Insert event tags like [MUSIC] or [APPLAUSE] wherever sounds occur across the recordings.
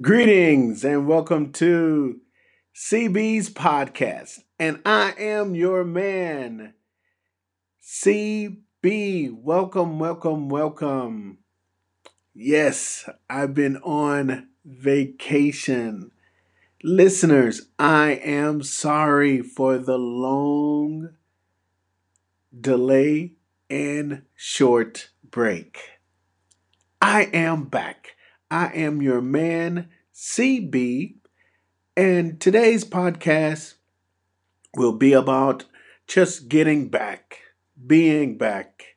Greetings and welcome to CB's podcast. And I am your man, CB. Welcome, welcome, welcome. Yes, I've been on vacation. Listeners, I am sorry for the long delay and short break. I am back. I am your man, CB, and today's podcast will be about just getting back, being back,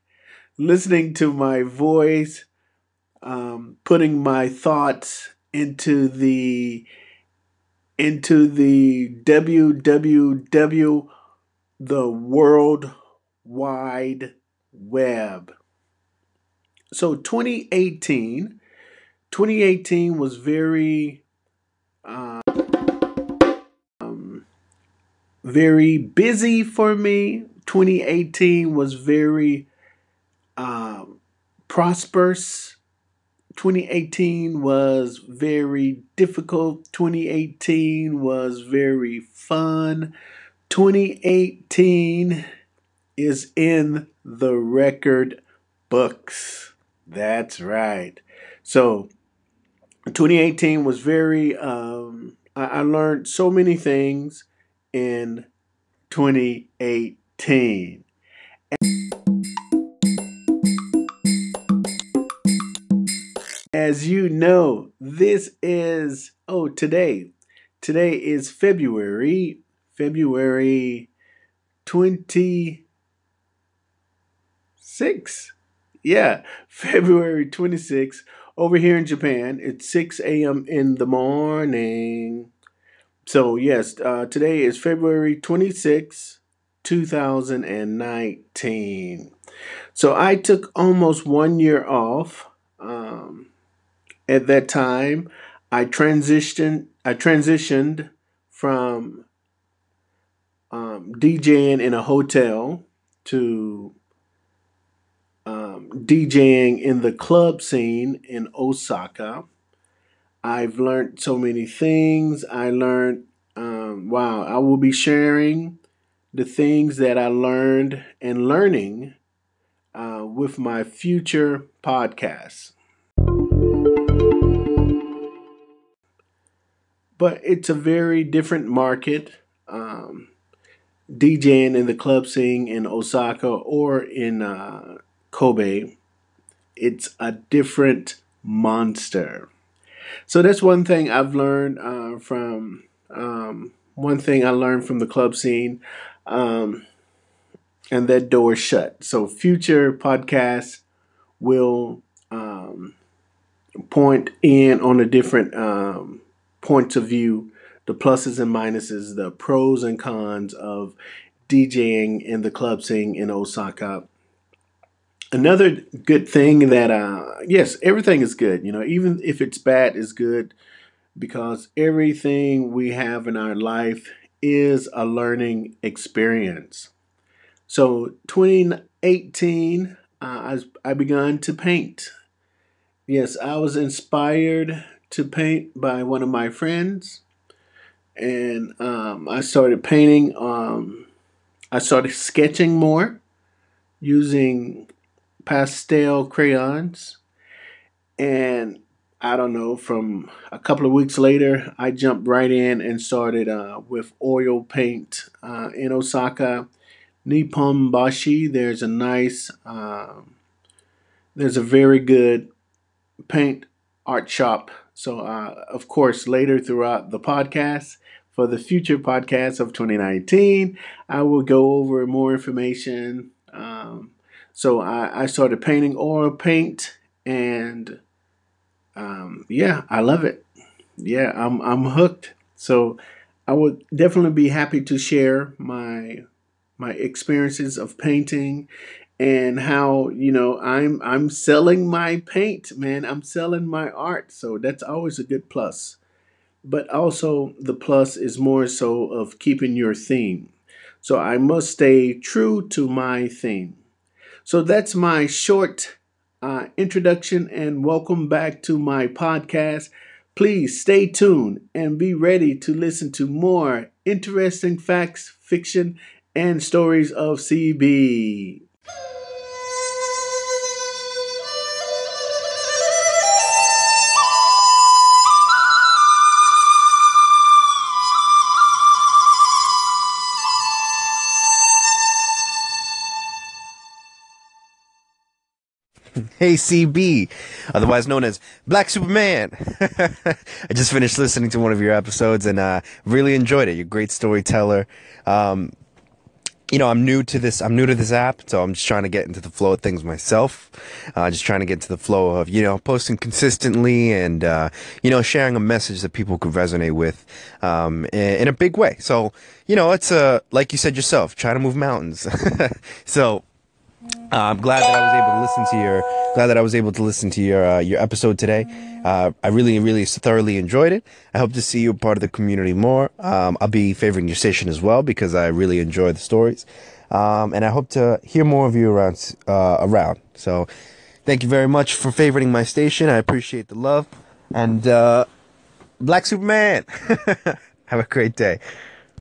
listening to my voice, um, putting my thoughts into the into the www the world wide web. So 2018 2018 was very um, very busy for me. 2018 was very um, prosperous. 2018 was very difficult. 2018 was very fun. 2018 is in the record books. That's right. So 2018 was very um, I, I learned so many things in 2018 as you know this is oh today. Today is february february 26 yeah [LAUGHS] february 26 over here in Japan, it's 6 a.m. in the morning. So, yes, uh, today is February 26, 2019. So, I took almost one year off. Um, at that time, I transitioned. I transitioned from um, DJing in a hotel to um, DJing in the club scene in Osaka. I've learned so many things. I learned, um, wow, I will be sharing the things that I learned and learning uh, with my future podcasts. But it's a very different market. Um, DJing in the club scene in Osaka or in uh, Kobe, it's a different monster. So that's one thing I've learned uh, from um, one thing I learned from the club scene, um, and that door shut. So future podcasts will um, point in on the different um, points of view, the pluses and minuses, the pros and cons of DJing in the club scene in Osaka another good thing that uh yes everything is good you know even if it's bad is good because everything we have in our life is a learning experience. So 2018 uh, I, I began to paint. Yes i was inspired to paint by one of my friends and um, i started painting um, i started sketching more using pastel crayons. And I don't know, from a couple of weeks later, I jumped right in and started uh, with oil paint uh, in Osaka. Nippon Bashi, there's a nice, um, there's a very good paint art shop. So, uh, of course, later throughout the podcast, for the future podcast of 2019, I will go over more information. Um, so I, I started painting oil paint, and um, yeah, I love it. Yeah, I'm I'm hooked. So I would definitely be happy to share my my experiences of painting and how you know I'm I'm selling my paint, man. I'm selling my art, so that's always a good plus. But also the plus is more so of keeping your theme. So I must stay true to my theme. So that's my short uh, introduction and welcome back to my podcast, Please stay tuned and be ready to listen to more interesting facts, fiction, and stories of CB. Hey CB, otherwise known as Black Superman. [LAUGHS] I just finished listening to one of your episodes and uh, really enjoyed it. You're a great storyteller. Um, you know, I'm new to this. I'm new to this app, so I'm just trying to get into the flow of things myself. Uh, just trying to get into the flow of you know posting consistently and uh, you know sharing a message that people could resonate with um, in, in a big way. So you know, it's a like you said yourself, trying to move mountains. [LAUGHS] so uh, I'm glad that I was able to listen to your glad that I was able to listen to your uh, your episode today. Uh, I really really thoroughly enjoyed it. I hope to see you part of the community more. Um, I'll be favoring your station as well because I really enjoy the stories, um, and I hope to hear more of you around uh, around. So, thank you very much for favoring my station. I appreciate the love and uh, Black Superman. [LAUGHS] Have a great day.